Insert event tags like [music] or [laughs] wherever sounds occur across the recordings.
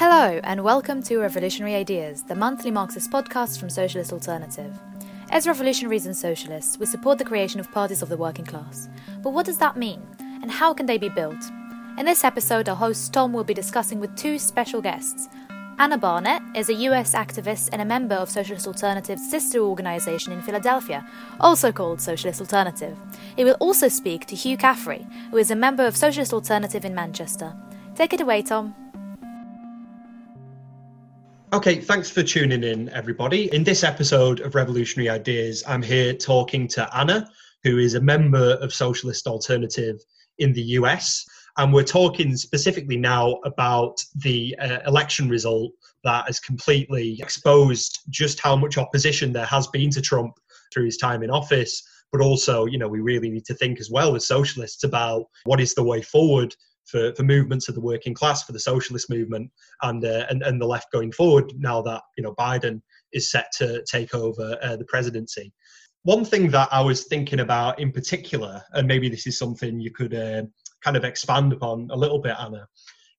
Hello, and welcome to Revolutionary Ideas, the monthly Marxist podcast from Socialist Alternative. As revolutionaries and socialists, we support the creation of parties of the working class. But what does that mean? And how can they be built? In this episode, our host Tom will be discussing with two special guests. Anna Barnett is a US activist and a member of Socialist Alternative's sister organization in Philadelphia, also called Socialist Alternative. He will also speak to Hugh Caffrey, who is a member of Socialist Alternative in Manchester. Take it away, Tom. Okay, thanks for tuning in, everybody. In this episode of Revolutionary Ideas, I'm here talking to Anna, who is a member of Socialist Alternative in the US. And we're talking specifically now about the uh, election result that has completely exposed just how much opposition there has been to Trump through his time in office. But also, you know, we really need to think as well as socialists about what is the way forward for, for movements of the working class, for the socialist movement, and, uh, and and the left going forward. Now that you know Biden is set to take over uh, the presidency. One thing that I was thinking about in particular, and maybe this is something you could uh, kind of expand upon a little bit, Anna,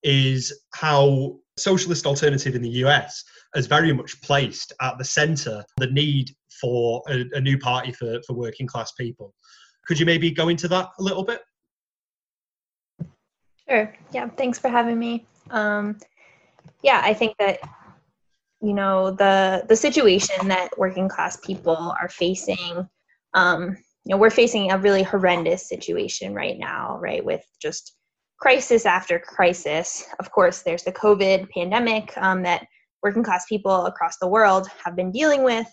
is how socialist alternative in the US has very much placed at the centre the need for a, a new party for, for working class people. Could you maybe go into that a little bit? Sure. Yeah. Thanks for having me. Um, yeah, I think that you know the the situation that working class people are facing. Um, you know, we're facing a really horrendous situation right now, right? With just crisis after crisis. Of course, there's the COVID pandemic um, that working class people across the world have been dealing with.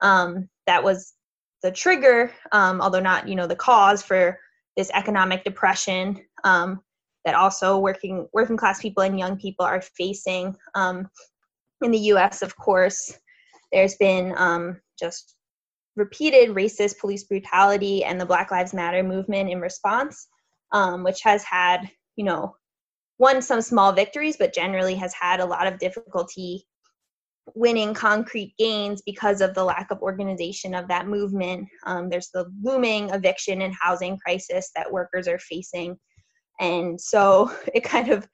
Um, that was the trigger, um, although not you know the cause for this economic depression. Um, that also working working class people and young people are facing. Um, in the U.S., of course, there's been um, just repeated racist police brutality and the Black Lives Matter movement in response, um, which has had you know won some small victories, but generally has had a lot of difficulty winning concrete gains because of the lack of organization of that movement. Um, there's the looming eviction and housing crisis that workers are facing. And so [laughs] it kind of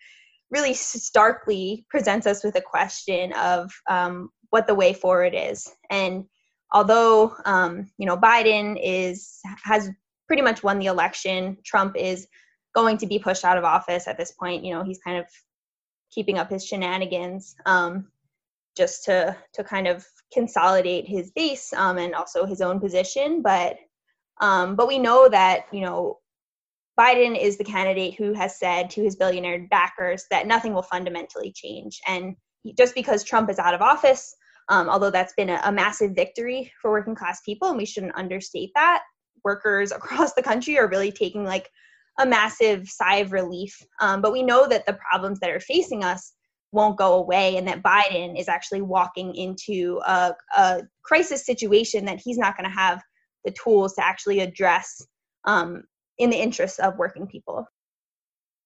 really starkly presents us with a question of um, what the way forward is. And although um, you know Biden is has pretty much won the election, Trump is going to be pushed out of office at this point. You know he's kind of keeping up his shenanigans um, just to to kind of consolidate his base um, and also his own position. But um, but we know that you know Biden is the candidate who has said to his billionaire backers that nothing will fundamentally change. And just because Trump is out of office, um, although that's been a, a, massive victory for working class people, and we shouldn't understate that, workers [laughs] across the country are really taking like a massive sigh of relief. Um, but we know that the problems that are facing us won't go away, and that Biden is actually walking into a, a crisis situation that he's not going to have the tools to actually address um, in the interests of working people.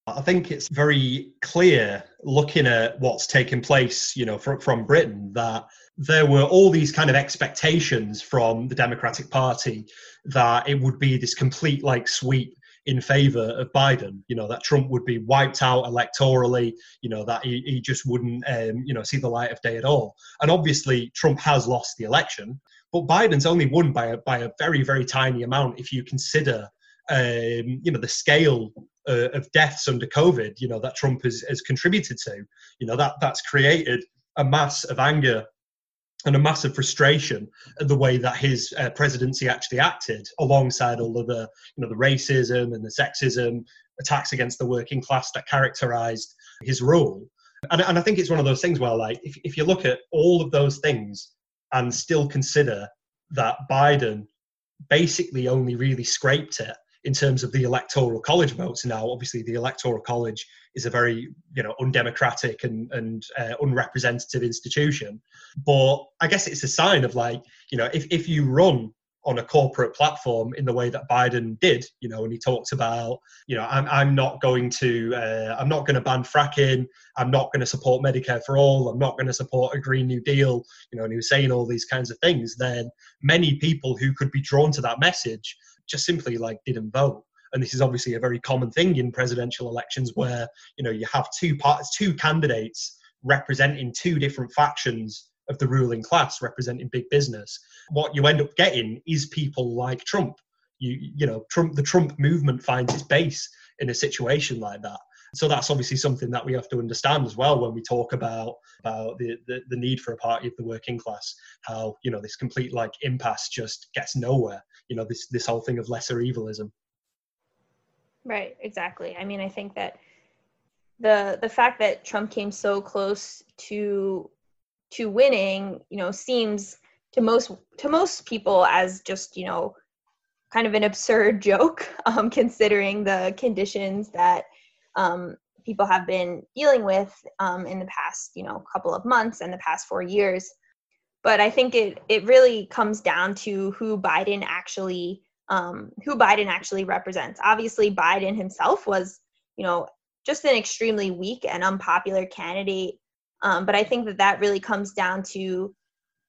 I think it's very clear looking at what's taken place, you know, from, from Britain that there were all these kind of expectations from the Democratic Party that it would be this complete like sweep in favor of Biden, you know, that Trump would be wiped out electorally, you know, that he, he just wouldn't, um, you know, see the light of day at all. And obviously, Trump has lost the election, but Biden's only won by a, by a very, very tiny amount if you consider um, you know the scale uh, of deaths under COVID, you know that Trump has, has contributed to, you know that that's created a mass of anger and a massive frustration at the way that his uh, presidency actually acted, alongside all of the you know the racism and the sexism, attacks against the working class that characterized his rule. And, and I think it's one of those things where, like, if, if you look at all of those things and still consider that Biden basically only really scraped it in terms of the electoral college votes now obviously the electoral college is a very you know undemocratic and and uh, unrepresentative institution. But i guess it's a sign of like you know if, if you run on a corporate platform in the way that Biden did, you know, and he talked about, you know, I'm, I'm not going to, uh, I'm not going to ban fracking, I'm not going to support Medicare for all, I'm not going to support a Green New Deal, you know, and he was saying all these kinds of things, then many people who could be drawn to that message just simply like didn't vote. And this is obviously a very common thing in presidential elections where you know you have two parts two candidates representing two different factions of the ruling class representing big business. What you end up getting is people like trump. You you know trump the trump movement finds its base in a situation like that so that's obviously something that we have to understand as well when we talk about about the, the, the need for a party of the working class how you know this complete like impasse just gets nowhere you know this this whole thing of lesser evilism. Right exactly. I mean i think that the the fact that trump came so close to to winning you know seems to most to most people as just you know kind of an absurd [laughs] joke um, considering the conditions that um, people have been dealing with um, in the past, you know, couple of months and the past four years. But I think it it really comes down to who Biden actually um, who Biden actually represents. Obviously, Biden himself was, you know, just an extremely weak and unpopular candidate. Um, but I think that that really comes down to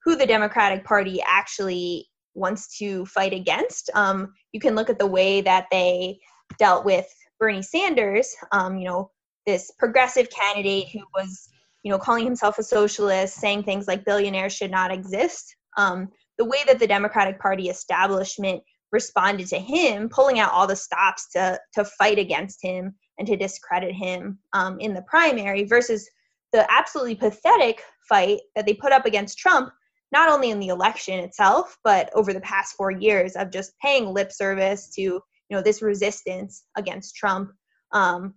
who the Democratic Party actually wants to fight against. Um, you can look at the way that they dealt with Bernie Sanders, um, you know, this progressive candidate who was, you know, calling himself a socialist, saying things like billionaires should not exist. Um, the way that the Democratic Party establishment responded to him, pulling out all the stops to to fight against him and to discredit him um, in the primary, versus the absolutely pathetic fight that they put up against Trump, not only in the election itself, but over the past four years of just paying lip service to you know this resistance against Trump, um,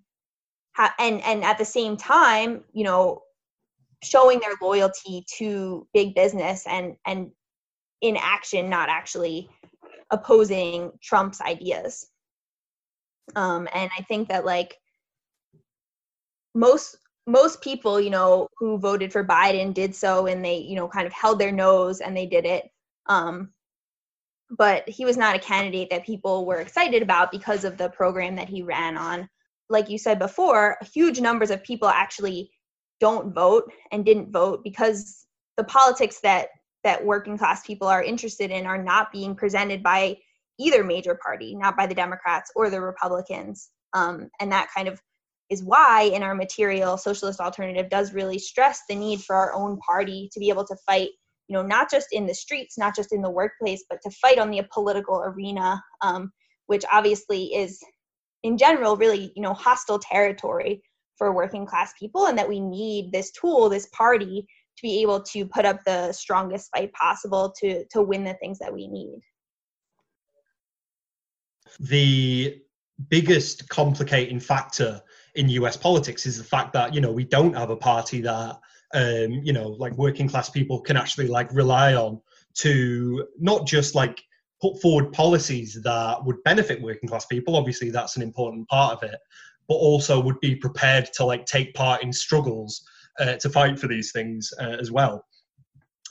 ha- and and at the same time, you know, showing their loyalty to big business and and in action, not actually opposing Trump's ideas. Um, and I think that like most most people, you know, who voted for Biden did so, and they, you know, kind of held their nose and they did it. Um, but he was not a candidate that people were excited about because of the program that he ran on. Like you said before, huge numbers of people actually don't vote and didn't vote because the politics that that working class people are interested in are not being presented by either major party, not by the Democrats or the Republicans. Um, and that kind of is why in our material, Socialist Alternative does really stress the need for our own party to be able to fight you know not just in the streets not just in the workplace but to fight on the political arena um, which obviously is in general really you know hostile territory for working class people and that we need this tool this party to be able to put up the strongest fight possible to to win the things that we need. The biggest complicating factor in US politics is the fact that you know we don't have a party that um, you know, like working class people can actually like rely on to not just like put forward policies that would benefit working class people. Obviously, that's an important part of it, but also would be prepared to like take part in struggles uh, to fight for these things uh, as well.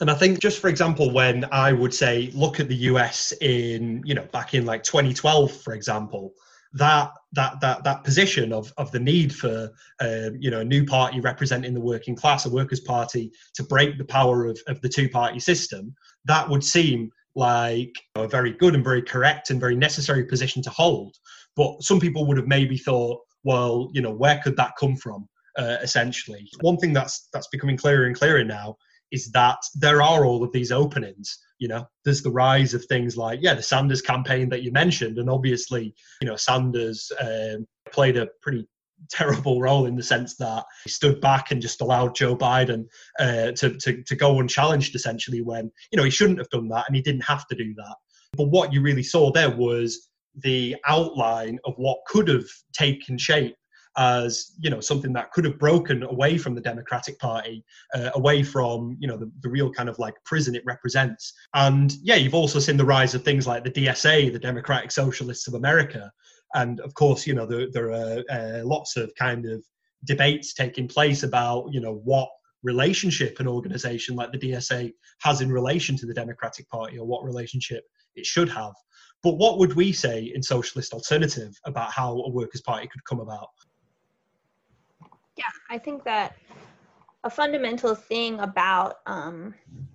And I think, just for example, when I would say, look at the US in, you know, back in like 2012, for example, that that that that position of of the need for um, you know a new party representing the working class, a workers' party, to break the power of, of the two party system, that would seem like a very good and very correct and very necessary position to hold. But some people would have maybe thought, well, you know, where could that come from? Uh, essentially, one thing that's that's becoming clearer and clearer now is that there are all of these openings you know there's the rise of things like yeah the sanders campaign that you mentioned. And obviously you know sanders um, played a pretty terrible role in the sense that he stood back and just allowed joe biden uh, to, to, to go unchallenged essentially when you know he shouldn't have done that and he didn't have to do that. But what you really saw there was the outline of what could have taken shape as you know something that could have broken away from the Democratic Party, uh, away from you know the, the real kind of like prison it represents. And yeah, you've also seen the rise of things like the DSA, the Democratic Socialists of America, and of course you know there, there are uh, lots of kind of debates taking place about you know what relationship an organization like the DSA has in relation to the Democratic Party or what relationship it should have. But what would we say in Socialist Alternative about how a Workers' Party could come about? Yeah, I think that a fundamental thing about um,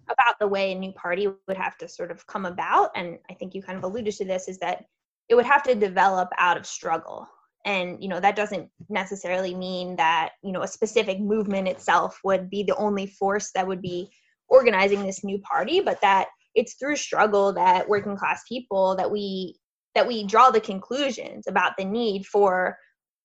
about the way a new party would have to sort of come about, and I think you kind of alluded to this, is that it would have to develop out of struggle. and you know that doesn't necessarily mean that you know a specific movement itself would be the only force that would be organizing this new party but that it's through struggle that working class people that we that we draw the conclusions about the need for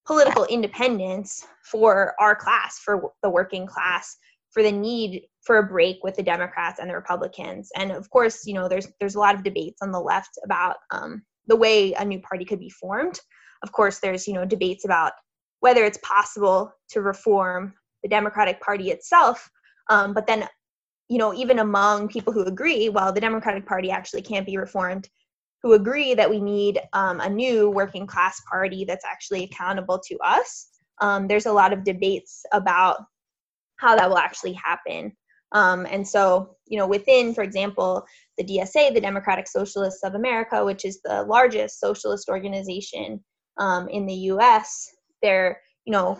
political independence for our class for the working class for the need for a break with the democrats and the republicans. And of course you know there's there's a lot of debates on the left about um, the way a new party could be formed. Of course there's you know debates about whether it's possible to reform the democratic party itself um, but then you know even among people who agree well the democratic party actually can't be reformed who agree that we need um, a new working class party that's actually accountable to us um, there's a lot of debates about how that will actually happen um, and so you know within for example the dsa the democratic socialists of america which is the largest socialist organization um, in the U.S. There, you know,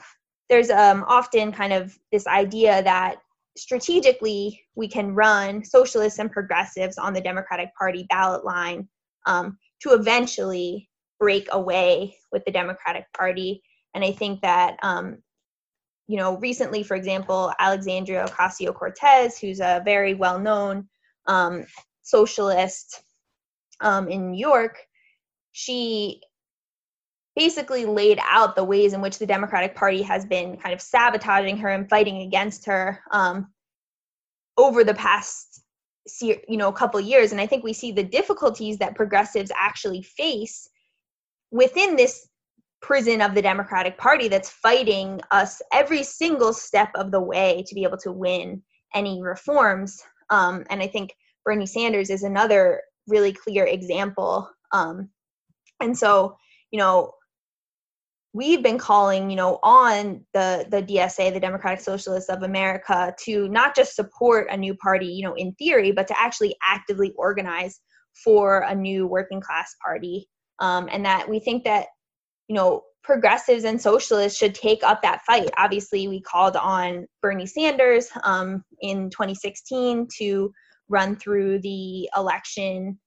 there's um, often kind of this idea that strategically we can run socialists and progressives on the Democratic Party ballot line um, to eventually break away with the Democratic Party. And I think that, um, you know, recently, for example, Alexandria Ocasio Cortez, who's a very well known um, socialist um, in New York, she basically laid out the ways in which the Democratic Party has been kind of sabotaging her and fighting against her um, over the past you know a couple years and i think we see the difficulties that progressives actually face within this prison of the democratic party that's fighting us every single step of the way to be able to win any reforms. Um, and i think bernie sanders is another really clear example. Um, and so you know we've been calling, you know, on the the DSA, the Democratic Socialists of America, to not just support a new party, you know, in theory, but to actually actively organize for a new working class party, um, and that we think that, you know, progressives and socialists should take up that fight. Obviously, we called on Bernie Sanders um, in 2016 to run through the election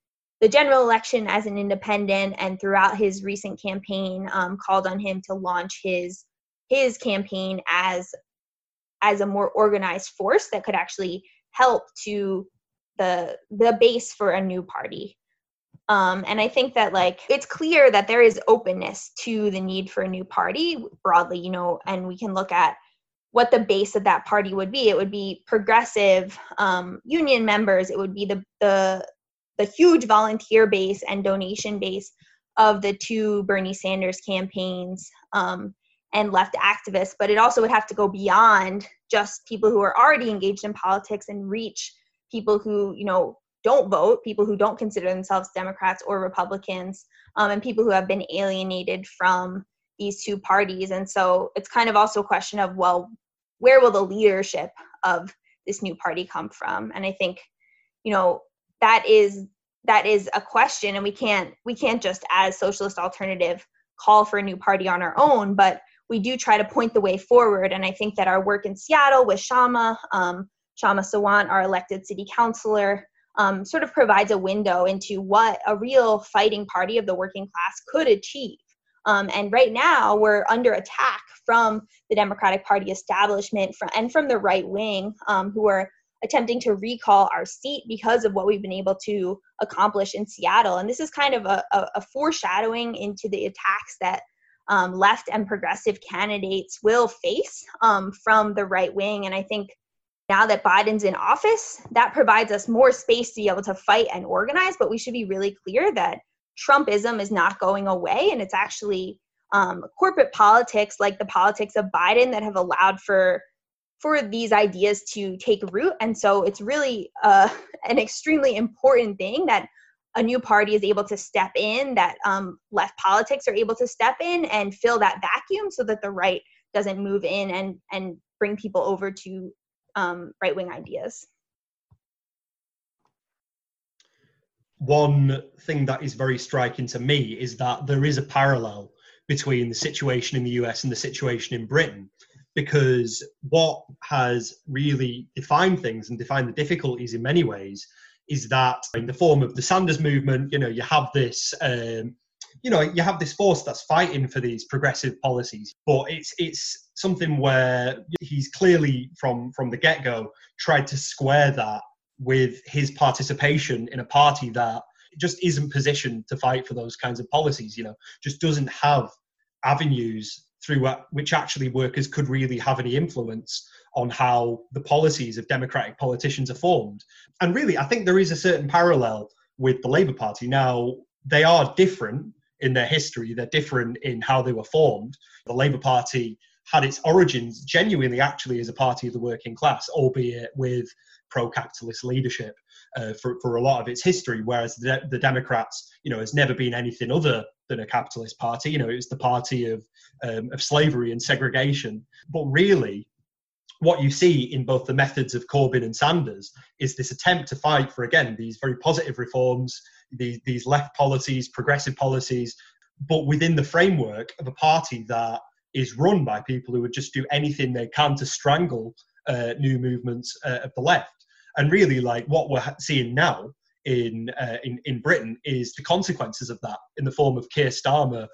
the general election as an independent and throughout his recent campaign um, called on him to launch his his campaign as as a more organized force that could actually help to the the base for a new party. Um, and i think that like it's clear that there is openness to the need for a new party broadly you know and we can look at what the base of that party would be. It would be progressive um, union members. It would be the the the huge volunteer base and donation base of the two Bernie Sanders campaigns um, and left activists, but it also would have to go beyond just people who are already engaged in politics and reach people who, you know, don't vote, people who don't consider themselves Democrats or Republicans, um, and people who have been alienated from these two parties. And so it's kind of also a question of, well, where will the leadership of this new party come from? And I think, you know, that is that is a question and we can't we can't just as socialist alternative call for a new party on our own but we do try to point the way forward and i think that our work in seattle with Kshama um, Kshama Sawant our elected city councilor um, sort of provides a window into what a real fighting party of the working class could achieve. Um, and right now we're under attack from the democratic party establishment from, and from the right wing um, who are attempting to recall our seat because of what we've been able to accomplish in Seattle. And this is kind of a, a, a foreshadowing into the attacks that um, left and progressive candidates will face um, from the right wing. And I think now that Biden's in office, that provides us more space to be able to fight and organize. But we should be really clear that Trumpism is not going away, and it's actually um, corporate politics like the politics of Biden that have allowed for for these ideas to take root. And so it's really uh, [laughs] an extremely important thing that a new party is able to step in, that um, left politics are able to step in and fill that vacuum so that the right doesn't move in and, and bring people over to um, right wing ideas. One thing that is very striking to me is that there is a parallel between the situation in the US and the situation in Britain because what has really defined things and defined the difficulties in many ways is that in the form of the Sanders movement, you know, you have this um, you know you have this force that's fighting for these progressive policies but it's it's something where he's clearly from from the get-go tried to square that with his participation in a party that just isn't positioned to fight for those kinds of policies you know just doesn't have avenues through uh, which actually workers could really have any influence on how the policies of democratic politicians are formed and really i think there is a certain parallel with the labour party now they are different in their history. They're different in how they were formed. The Labour Party had its origins genuinely actually as a party of the working class, albeit with pro-capitalist leadership uh, for, for a lot of its history, whereas the, the, Democrats, you know, has never been anything other than a capitalist party. You know, it was the party of, um, of slavery and segregation. But really, what you see in both the methods of Corbyn and Sanders is this attempt to fight for, again, these very positive reforms, these, these left policies, progressive policies, but within the framework of a party that is run by people who would just do anything they can to strangle uh, new movements uh, of the left. And really, like what we're seeing now in, uh, in in Britain is the consequences of that in the form of Keir Starmer.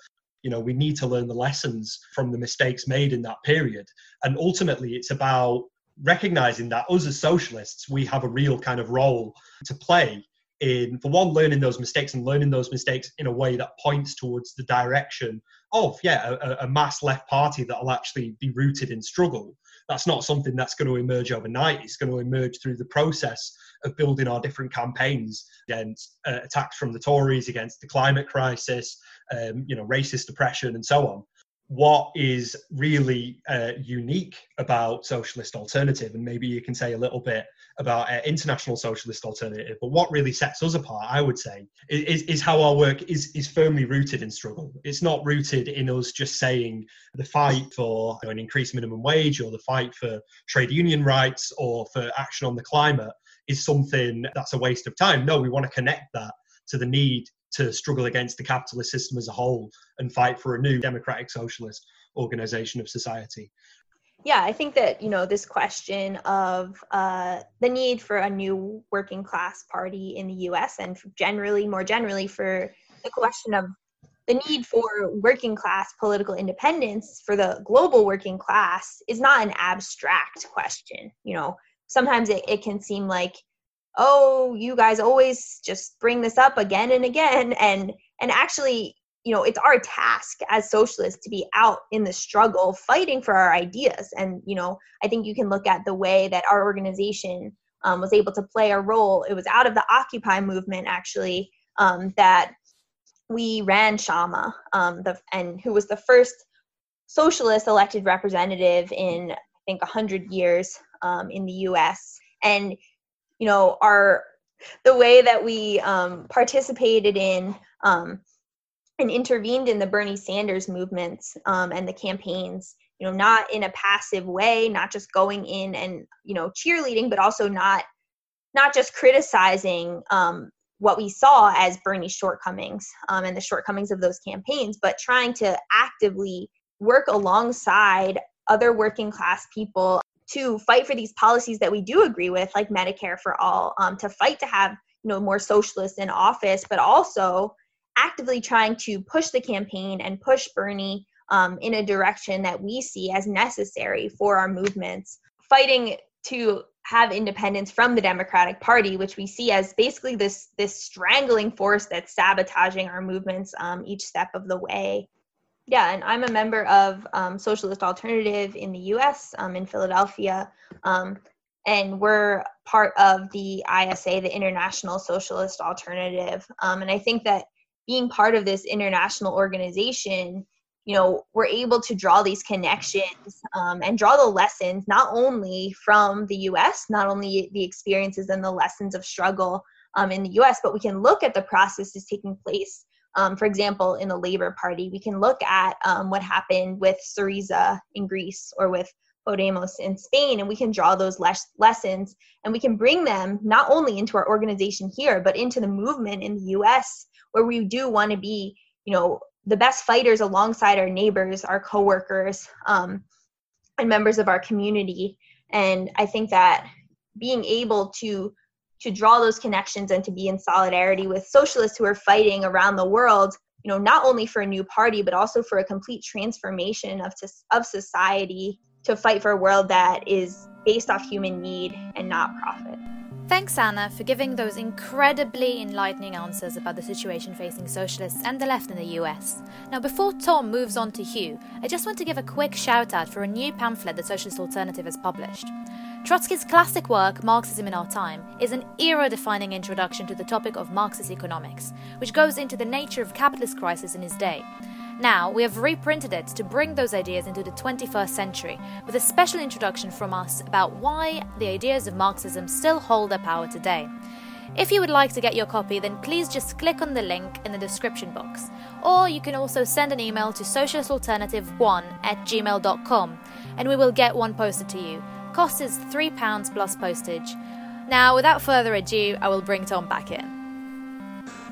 You know, we need to learn the lessons from the mistakes made in that period, and ultimately, it's about recognizing that us as socialists, we have a real kind of role to play in for one learning those mistakes and learning those mistakes in a way that points towards the direction of yeah a, a, mass left party that will actually be rooted in struggle that's not something that's going to emerge overnight. It's going to emerge through the process of building our different campaigns against uh, attacks from the tories against the climate crisis um, you know racist oppression and so on. What is really uh, unique about socialist alternative and maybe you can say a little bit about international socialist alternative but what really sets us apart i would say is, is how our work is, is firmly rooted in struggle. It's not rooted in us just saying the fight for you know, an increased minimum wage or the fight for trade union rights or for action on the climate is something that's a waste of time. No we want to connect that to the need to struggle against the capitalist system as a whole and fight for a new democratic socialist organization of society yeah i think that you know this question of uh, the need for a new working class party in the us and generally more generally for the question of the need for working class political independence for the global working class is not an abstract question you know. Sometimes it, it can seem like oh you guys always just bring this up again and again and and actually you know it's our task as socialists to be out in the struggle fighting for our ideas. And you know i think you can look at the way that our organization um, was able to play a role. It was out of the occupy movement actually um, that we ran Kshama um, the, and who was the first socialist elected representative in i think 100 years um, in the us and you know our the way that we um, participated in um, and intervened in the Bernie Sanders movements um, and the campaigns. You know, not in a passive way, not just going in and you know cheerleading, but also not not just criticizing um, what we saw as Bernie's shortcomings um, and the shortcomings of those campaigns, but trying to actively work alongside other working class people to fight for these policies that we do agree with, like Medicare for all, um, to fight to have you know more socialists in office, but also actively trying to push the campaign and push Bernie um, in a direction that we see as necessary for our movements, fighting to have independence from the Democratic Party, which we see as basically this this strangling force that's sabotaging our movements um, each step of the way. Yeah, and I'm a member of um, Socialist Alternative in the US, um, in Philadelphia. Um, and we're part of the ISA, the International Socialist Alternative. Um, and I think that being part of this international organization, you know, we're able to draw these connections um, and draw the lessons not only from the US, not only the experiences and the lessons of struggle um, in the US, but we can look at the processes taking place um, for example, in the Labor Party, we can look at um, what happened with Syriza in Greece or with Podemos in Spain, and we can draw those les- lessons and we can bring them not only into our organization here, but into the movement in the US, where we do want to be, you know, the best fighters alongside our neighbors, our coworkers, um, and members of our community. And I think that being able to to draw those connections and to be in solidarity with socialists who are fighting around the world you know, not only for a new party, but also for a complete transformation of, of society to fight for a world that is based off human need and not profit. Thanks, Anna, for giving those incredibly enlightening answers about the situation facing socialists and the left in the US. Now, before Tom moves on to Hugh, I just want to give a quick shout out for a new pamphlet the Socialist Alternative has published. Trotsky's classic work, Marxism in Our Time, is an era defining introduction to the topic of Marxist economics, which goes into the nature of capitalist crisis in his day. Now, we have reprinted it to bring those ideas into the 21st century, with a special introduction from us about why the ideas of Marxism still hold their power today. If you would like to get your copy, then please just click on the link in the description box. Or you can also send an email to socialistalternative1 at gmail.com and we will get one posted to you. Cost is £3 plus postage. Now, without further ado, I will bring Tom back in.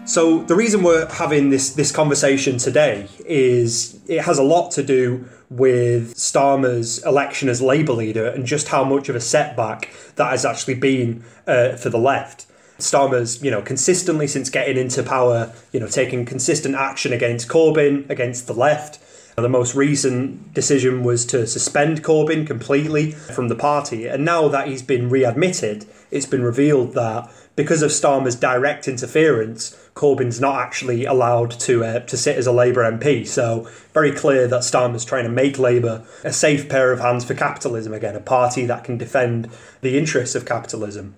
So the reason we're having this this conversation today is it has a lot to do with Starmer's election as Labour leader and just how much of a setback that has actually been uh, for the left. Starmer's, you know, consistently since getting into power, you know, taking consistent action against Corbyn, against the left. The most recent decision was to suspend Corbyn completely from the party. And now that he's been readmitted, it's been revealed that because of Starmer's direct interference, Corbyn's not actually allowed to uh, to sit as a Labour MP. So very clear that Starmer's trying to make Labour a safe pair of hands for capitalism again, a party that can defend the interests of capitalism.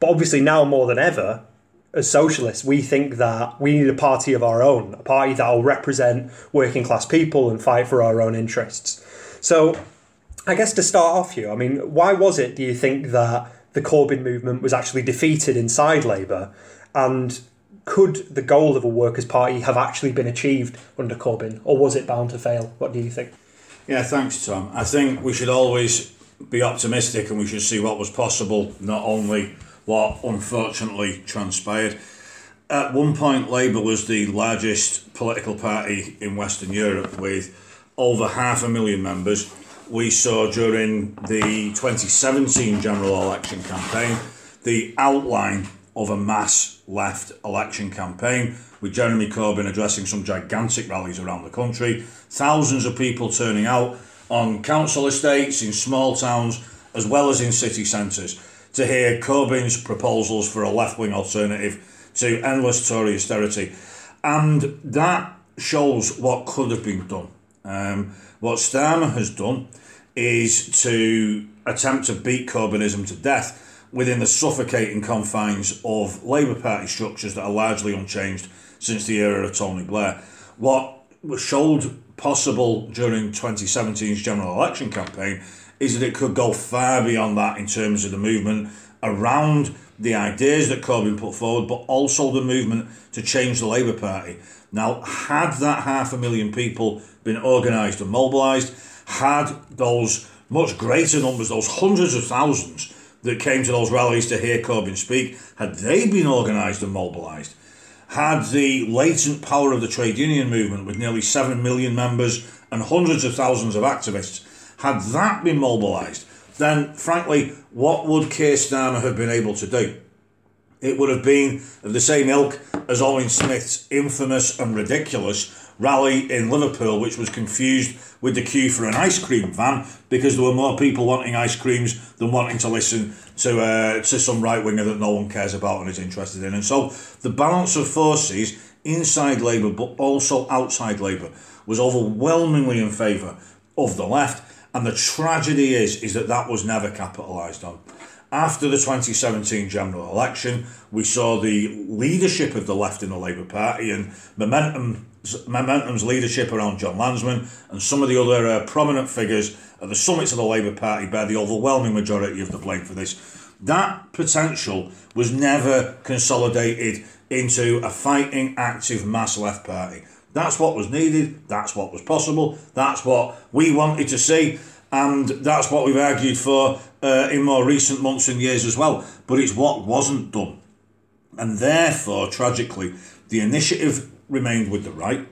But obviously now more than ever, as socialists, we think that we need a party of our own, a party that will represent working class people and fight for our own interests. So I guess to start off here, I mean, why was it, do you think, that the Corbyn movement was actually defeated inside Labour? And could the goal of a workers' party have actually been achieved under Corbyn, or was it bound to fail? What do you think? Yeah, thanks, Tom. I think we should always be optimistic and we should see what was possible, not only what unfortunately transpired. At one point, Labour was the largest political party in Western Europe with over half a million members we saw during the 2017 general election campaign the outline of a mass left election campaign with Jeremy Corbyn addressing some gigantic rallies around the country, thousands of people turning out on council estates in small towns as well as in city centres to hear Corbyn's proposals for a left wing alternative to endless Tory austerity. And that shows what could have been done. Um, what Starmer has done is to attempt to beat Corbynism to death within the suffocating confines of Labour Party structures that are largely unchanged since the era of Tony Blair. What was showed possible during 2017's general election campaign is that it could go far beyond that in terms of the movement around the ideas that Corbyn put forward, but also the movement to change the Labour Party. Now, had that half a million people been organised and mobilised, had those much greater numbers, those hundreds of thousands that came to those rallies to hear Corbyn speak, had they been organised and mobilised, had the latent power of the trade union movement with nearly 7 million members and hundreds of thousands of activists, had that been mobilised, then frankly, what would Keir Starmer have been able to do? It would have been of the same ilk as Owen Smith's infamous and ridiculous rally in Liverpool, which was confused with the queue for an ice cream van because there were more people wanting ice creams than wanting to listen to uh, to some right winger that no one cares about and is interested in. And so the balance of forces inside Labour, but also outside Labour, was overwhelmingly in favour of the left. And the tragedy is is that that was never capitalised on. After the 2017 general election, we saw the leadership of the left in the Labour Party and momentum Momentum's leadership around Jon Lansman and some of the other uh, prominent figures at the summits of the Labour Party bear the overwhelming majority of the blame for this. That potential was never consolidated into a fighting, active mass left party. That's what was needed, that's what was possible, that's what we wanted to see, and that's what we've argued for uh, in more recent months and years as well. But it's what wasn't done. And therefore, tragically, the initiative remained with the right,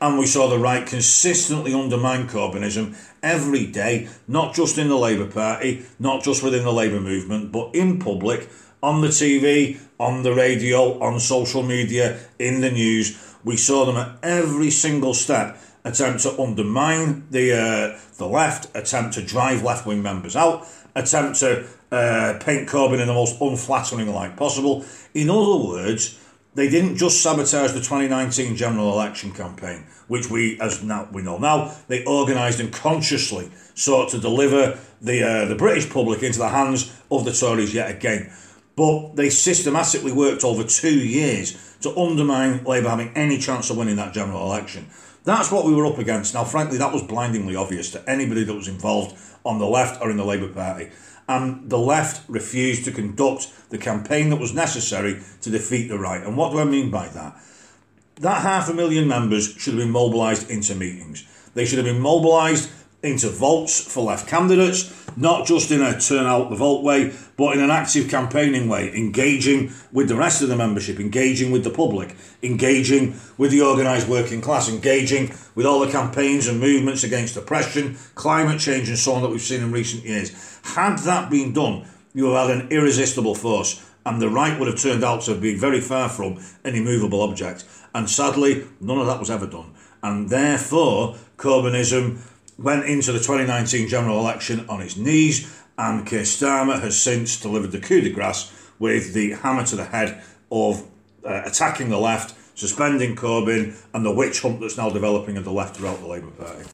and we saw the right consistently undermine Corbynism every day, not just in the Labour Party, not just within the Labour movement, but in public, on the TV, on the radio, on social media, in the news. We saw them at every single step attempt to undermine the uh, the left, attempt to drive left wing members out, attempt to uh, paint Corbyn in the most unflattering light possible. In other words, they didn't just sabotage the 2019 general election campaign, which we, as now we know now, they organised and consciously sought to deliver the uh, the British public into the hands of the Tories yet again. But they systematically worked over two years to undermine Labour having any chance of winning that general election. That's what we were up against. Now, frankly, that was blindingly obvious to anybody that was involved on the left or in the Labour Party. And the left refused to conduct the campaign that was necessary to defeat the right. And what do I mean by that? That half a million members should have been mobilised into meetings. They should have been mobilised into votes for left candidates, not just in a turn out the vote way, but in an active campaigning way, engaging with the rest of the membership, engaging with the public, engaging with the organised working class, engaging with all the campaigns and movements against oppression, climate change, and so on that we've seen in recent years. Had that been done, you would have had an irresistible force, and the right would have turned out to be very far from an immovable object. And sadly, none of that was ever done. And therefore, Corbynism went into the 2019 general election on its knees, and Keir Starmer has since delivered the coup de grace with the hammer to the head of uh, attacking the left, suspending Corbyn, and the witch hunt that's now developing at the left throughout the Labour Party.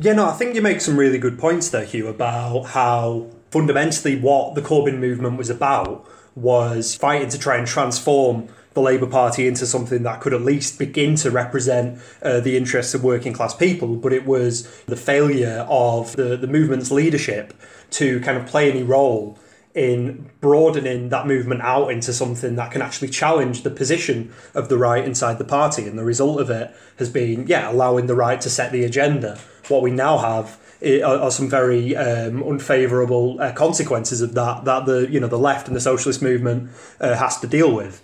Yeah, no, I think you make some really good points there, Hugh, about how fundamentally what the Corbyn movement was about was fighting to try and transform the Labour Party into something that could at least begin to represent uh, the interests of working class people, but it was the failure of the, the movement's leadership to kind of play any role in broadening that movement out into something that can actually challenge the position of the right inside the party. And the result of it has been, yeah, allowing the right to set the agenda. What we now have are, some very um, unfavourable uh, consequences of that that the you know the left and the socialist movement uh, has to deal with.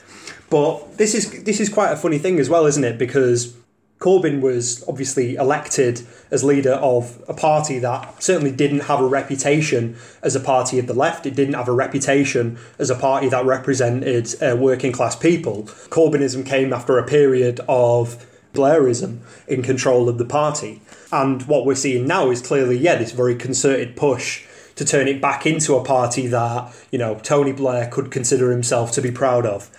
But this is this is quite a funny thing as well, isn't it? Because Corbyn was obviously elected as leader of a party that certainly didn't have a reputation as a party of the left. It didn't have a reputation as a party that represented uh, working class people. Corbynism came after a period of Blairism in control of the party. And what we're seeing now is clearly, yeah, this very concerted push to turn it back into a party that, you know, Tony Blair could consider himself to be proud of.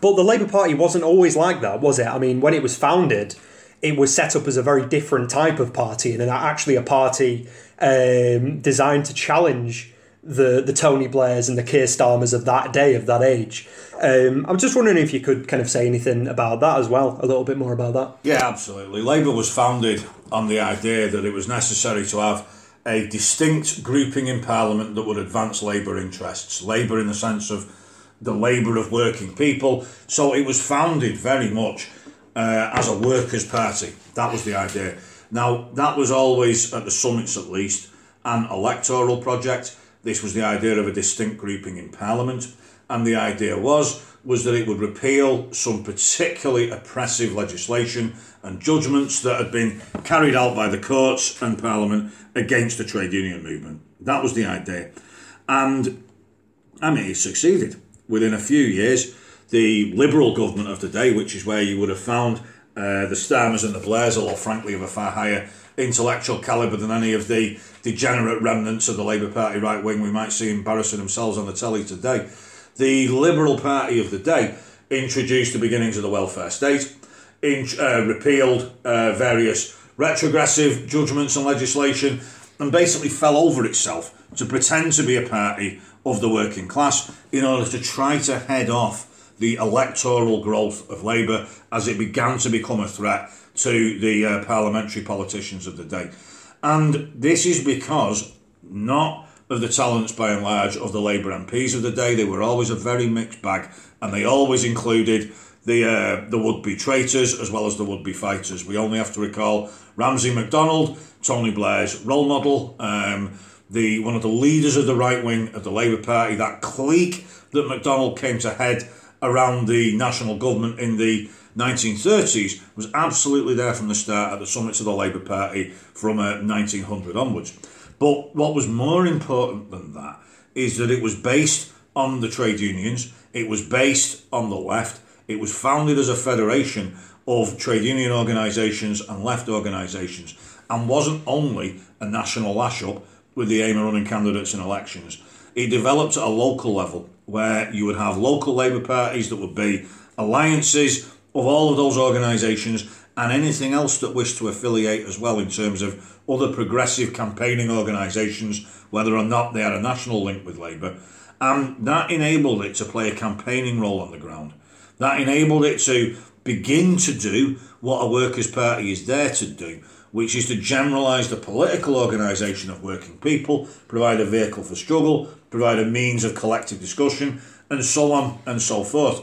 But the Labour Party wasn't always like that, was it? I mean, when it was founded, it was set up as a very different type of party and actually a party um, designed to challenge the the Tony Blairs and the Keir Starmers of that day, of that age. Um, I'm just wondering if you could kind of say anything about that as well, a little bit more about that. Yeah, absolutely. Labour was founded on the idea that it was necessary to have a distinct grouping in Parliament that would advance Labour interests. Labour in the sense of the labour of working people. So it was founded very much uh, as a workers' party. That was the idea. Now, that was always, at the summits at least, an electoral project. This was the idea of a distinct grouping in Parliament. And the idea was was that it would repeal some particularly oppressive legislation and judgments that had been carried out by the courts and Parliament against the trade union movement. That was the idea. And I mean, it succeeded within a few years, the Liberal government of the day, which is where you would have found uh, the Starmers and the Blairs, although frankly of a far higher intellectual calibre than any of the degenerate remnants of the Labour Party right wing we might see embarrassing themselves on the telly today. The Liberal Party of the day introduced the beginnings of the welfare state, in, uh, repealed uh, various retrogressive judgments and legislation, and basically fell over itself to pretend to be a party of the working class in order to try to head off the electoral growth of Labour as it began to become a threat to the uh, parliamentary politicians of the day. And this is because not of the talents by and large of the Labour MPs of the day. They were always a very mixed bag and they always included the uh, the would be traitors as well as the would be fighters. We only have to recall Ramsay MacDonald, Tony Blair's role model. Um, the one of the leaders of the right wing of the Labour Party, that clique that MacDonald came to head around the national government in the 1930s, was absolutely there from the start at the summits of the Labour Party from uh, 1900 onwards. But what was more important than that is that it was based on the trade unions, it was based on the left, it was founded as a federation of trade union organisations and left organisations and wasn't only a national lash up with the aim of running candidates in elections. It developed at a local level where you would have local Labour parties that would be alliances of all of those organisations and anything else that wished to affiliate as well in terms of other progressive campaigning organisations, whether or not they had a national link with Labour. And that enabled it to play a campaigning role on the ground. That enabled it to begin to do what a Workers' Party is there to do, which is to generalise the political organisation of working people, provide a vehicle for struggle, provide a means of collective discussion, and so on and so forth.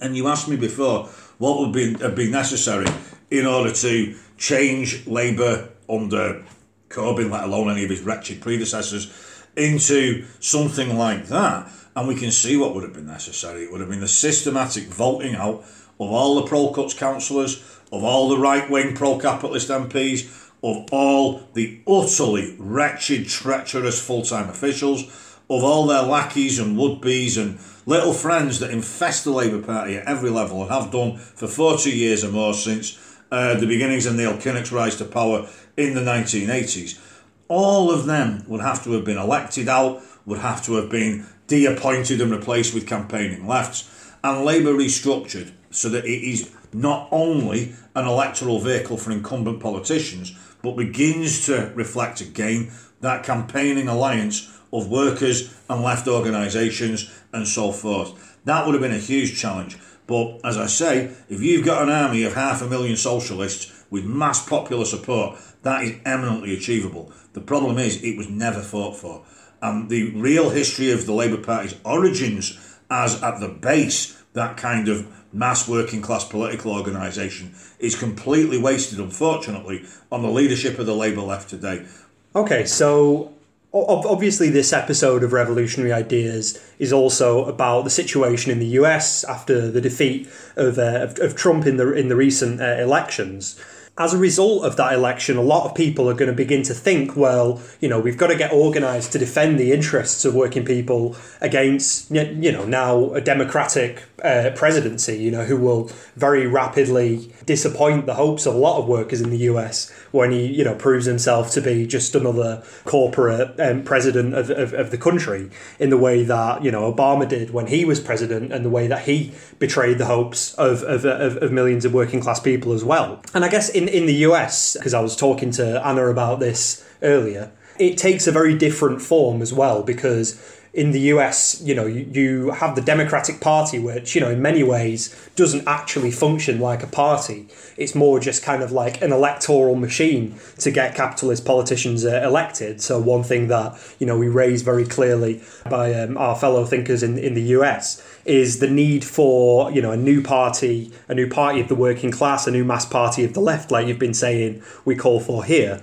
And you asked me before what would be, have been necessary in order to change Labour under Corbyn, let alone any of his wretched predecessors, into something like that. And we can see what would have been necessary. It would have been the systematic voting out of all the pro cuts councillors, of all the right wing pro capitalist MPs, of all the utterly wretched, treacherous full time officials, of all their lackeys and would be's and little friends that infest the Labour Party at every level and have done for 40 years or more since uh, the beginnings of Neil Kinnock's rise to power in the 1980s. All of them would have to have been elected out, would have to have been de appointed and replaced with campaigning lefts, and Labour restructured so that it is not only an electoral vehicle for incumbent politicians, but begins to reflect again that campaigning alliance of workers and left organisations and so forth. That would have been a huge challenge. But as I say, if you've got an army of half a million socialists with mass popular support, that is eminently achievable. The problem is, it was never fought for. And the real history of the Labour Party's origins as at the base, that kind of mass working class political organisation is completely wasted, unfortunately, on the leadership of the Labour left today. Okay, so obviously this episode of Revolutionary Ideas is also about the situation in the US after the defeat of, uh, of, of, Trump in the in the recent uh, elections as a result of that election, a lot of people are going to begin to think, well, you know, we've got to get organised to defend the interests of working people against, you know, now a democratic uh, presidency, you know, who will very rapidly disappoint the hopes of a lot of workers in the US when he, you know, proves himself to be just another corporate um, president of, of, of the country in the way that, you know, Obama did when he was president and the way that he betrayed the hopes of, of, of, of millions of working class people as well. And I guess in, in the US, because I was talking to Anna about this earlier, it takes a very different form as well because in the US, you know, you, you, have the Democratic Party, which, you know, in many ways doesn't actually function like a party. It's more just kind of like an electoral machine to get capitalist politicians uh, elected. So, one thing that, you know, we raise very clearly by um, our fellow thinkers in, in the US is the need for, you know, a new party, a new party of the working class, a new mass party of the left, like you've been saying we call for here.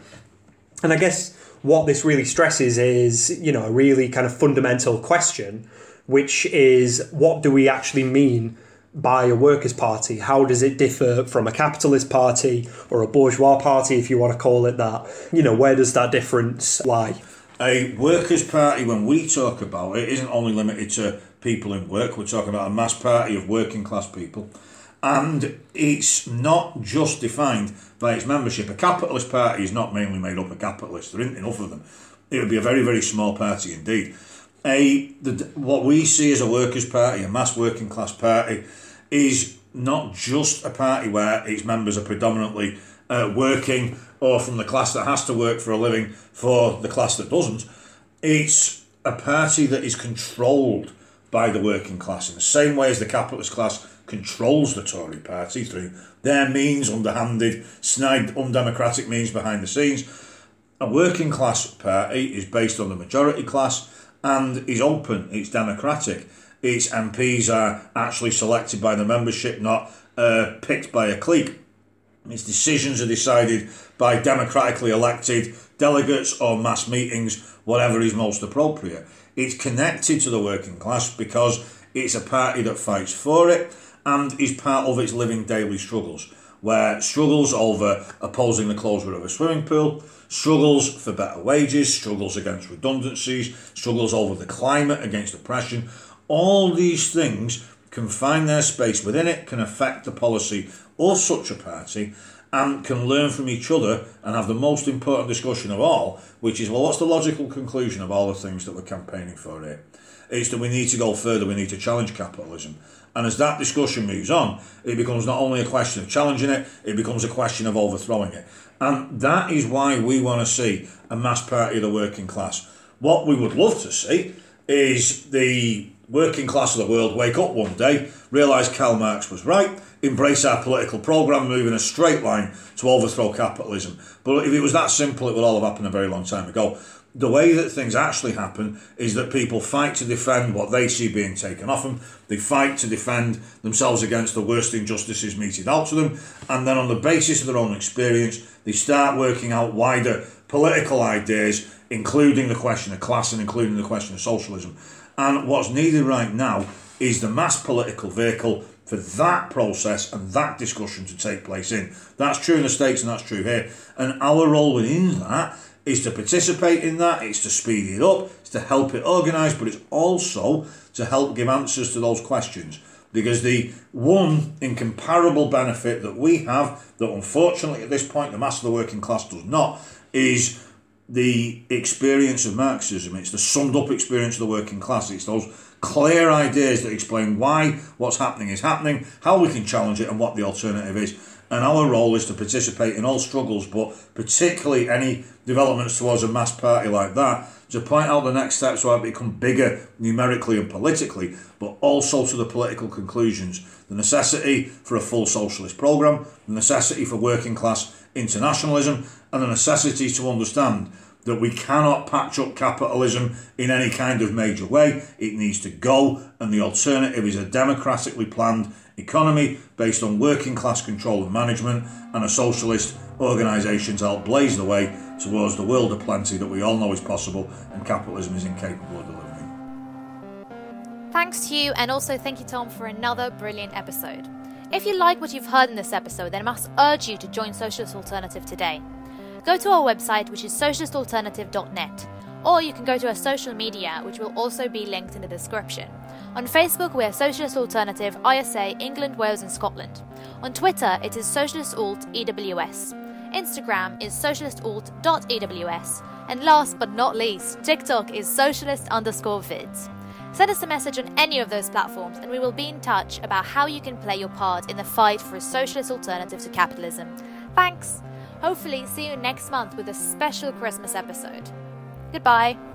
And I guess what this really stresses is, you know, a really kind of fundamental question, which is what do we actually mean by a workers' party? How does it differ from a capitalist party or a bourgeois party, if you want to call it that? You know, where does that difference lie? A workers' party, when we talk about it, isn't only limited to people in work, we're talking about a mass party of working class people. And it's not just defined by its membership. A capitalist party is not mainly made up of capitalists. There isn't enough of them. It would be a very, very small party indeed. A the, what we see as a workers' party, a mass working class party, is not just a party where its members are predominantly uh, working or from the class that has to work for a living for the class that doesn't. It's a party that is controlled by the working class in the same way as the capitalist class controls the Tory party through their means, underhanded, snide, undemocratic means behind the scenes. A working class party is based on the majority class and is open, it's democratic. Its MPs are actually selected by the membership, not uh, picked by a clique. Its decisions are decided by democratically elected delegates or mass meetings, whatever is most appropriate. It's connected to the working class because it's a party that fights for it and is part of its living daily struggles, where struggles over opposing the closure of a swimming pool, struggles for better wages, struggles against redundancies, struggles over the climate, against oppression, all these things can find their space within it, can affect the policy of such a party and can learn from each other and have the most important discussion of all, which is well, what's the logical conclusion of all the things that we're campaigning for here? It's that we need to go further, we need to challenge capitalism. And as that discussion moves on, it becomes not only a question of challenging it, it becomes a question of overthrowing it. And that is why we want to see a mass party of the working class. What we would love to see is the working class of the world wake up one day, realise Karl Marx was right, embrace our political programme, move in a straight line to overthrow capitalism. But if it was that simple, it would all have happened a very long time ago the way that things actually happen is that people fight to defend what they see being taken off them. They fight to defend themselves against the worst injustices meted out to them. And then, on the basis of their own experience, they start working out wider political ideas, including the question of class and including the question of socialism. And what's needed right now is the mass political vehicle for that process and that discussion to take place in. That's true in the States and that's true here. And our role within that is to participate in that, it's to speed it up, it's to help it organise, but it's also to help give answers to those questions. Because the one incomparable benefit that we have, that unfortunately at this point the mass of the working class does not, is the experience of Marxism. It's the summed up experience of the working class. It's those clear ideas that explain why what's happening is happening, how we can challenge it, and what the alternative is. And our role is to participate in all struggles, but particularly any developments towards a mass party like that, to point out the next steps so it become bigger numerically and politically, but also to the political conclusions. The necessity for a full socialist programme, the necessity for working class internationalism, and the necessity to understand that we cannot patch up capitalism in any kind of major way. It needs to go, and the alternative is a democratically planned economy based on working class control and management, and a socialist organisation to help blaze the way towards the world of plenty that we all know is possible and capitalism is incapable of delivering. Thanks to you, and also thank you, Tom, for another brilliant episode. If you like what you've heard in this episode, then I must urge you to join Socialist Alternative today go to our website, which is socialistalternative.net, or you can go to our social media, which will also be linked in the description. On Facebook, we are Socialist Alternative ISA England, Wales, and Scotland. On Twitter, it is Socialist Alt EWS. Instagram is socialistalt.ews. And last but not least, TikTok is socialist underscore vids. Send us a message on any of those platforms and we will be in touch about how you can play your part in the fight for a socialist alternative to capitalism. Thanks! Hopefully, see you next month with a special Christmas episode. Goodbye.